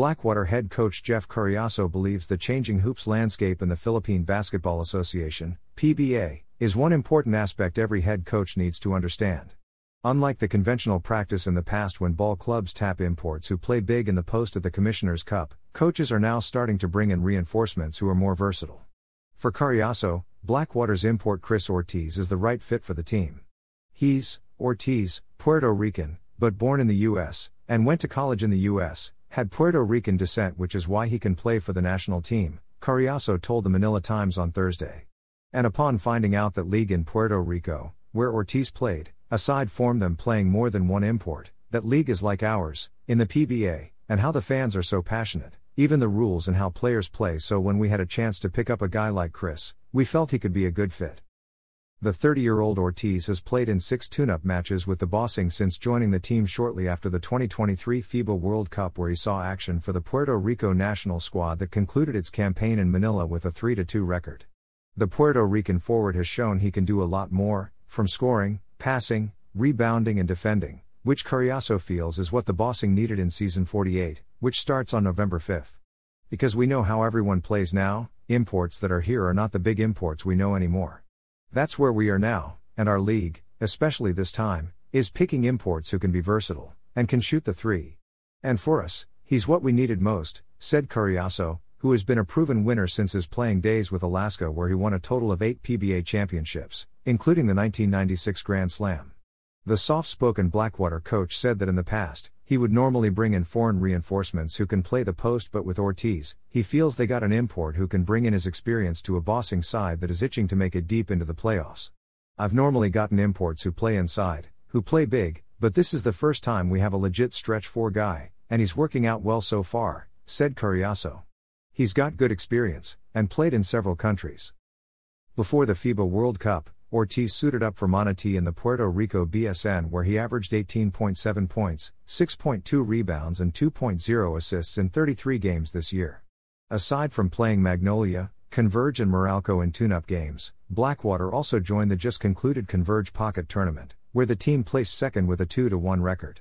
Blackwater head coach Jeff Cariaso believes the changing hoops landscape in the Philippine Basketball Association, PBA, is one important aspect every head coach needs to understand. Unlike the conventional practice in the past when ball clubs tap imports who play big in the post at the Commissioner's Cup, coaches are now starting to bring in reinforcements who are more versatile. For Cariaso, Blackwater's import Chris Ortiz is the right fit for the team. He's, Ortiz, Puerto Rican, but born in the U.S., and went to college in the U.S., had Puerto Rican descent, which is why he can play for the national team, Cariaso told the Manila Times on Thursday. And upon finding out that league in Puerto Rico, where Ortiz played, aside from them playing more than one import, that league is like ours, in the PBA, and how the fans are so passionate, even the rules and how players play. So when we had a chance to pick up a guy like Chris, we felt he could be a good fit. The 30 year old Ortiz has played in six tune up matches with the Bossing since joining the team shortly after the 2023 FIBA World Cup, where he saw action for the Puerto Rico national squad that concluded its campaign in Manila with a 3 2 record. The Puerto Rican forward has shown he can do a lot more, from scoring, passing, rebounding, and defending, which Cariaso feels is what the Bossing needed in season 48, which starts on November 5th. Because we know how everyone plays now, imports that are here are not the big imports we know anymore. That's where we are now, and our league, especially this time, is picking imports who can be versatile, and can shoot the three. And for us, he's what we needed most, said Cariaso, who has been a proven winner since his playing days with Alaska, where he won a total of eight PBA championships, including the 1996 Grand Slam. The soft spoken Blackwater coach said that in the past, he would normally bring in foreign reinforcements who can play the post, but with Ortiz, he feels they got an import who can bring in his experience to a bossing side that is itching to make it deep into the playoffs. I've normally gotten imports who play inside, who play big, but this is the first time we have a legit stretch four guy, and he's working out well so far, said Cariaso. He's got good experience, and played in several countries. Before the FIBA World Cup, Ortiz suited up for Manatí in the Puerto Rico BSN where he averaged 18.7 points, 6.2 rebounds and 2.0 assists in 33 games this year. Aside from playing Magnolia, Converge and Meralco in tune-up games, Blackwater also joined the just concluded Converge Pocket Tournament, where the team placed second with a 2-1 record.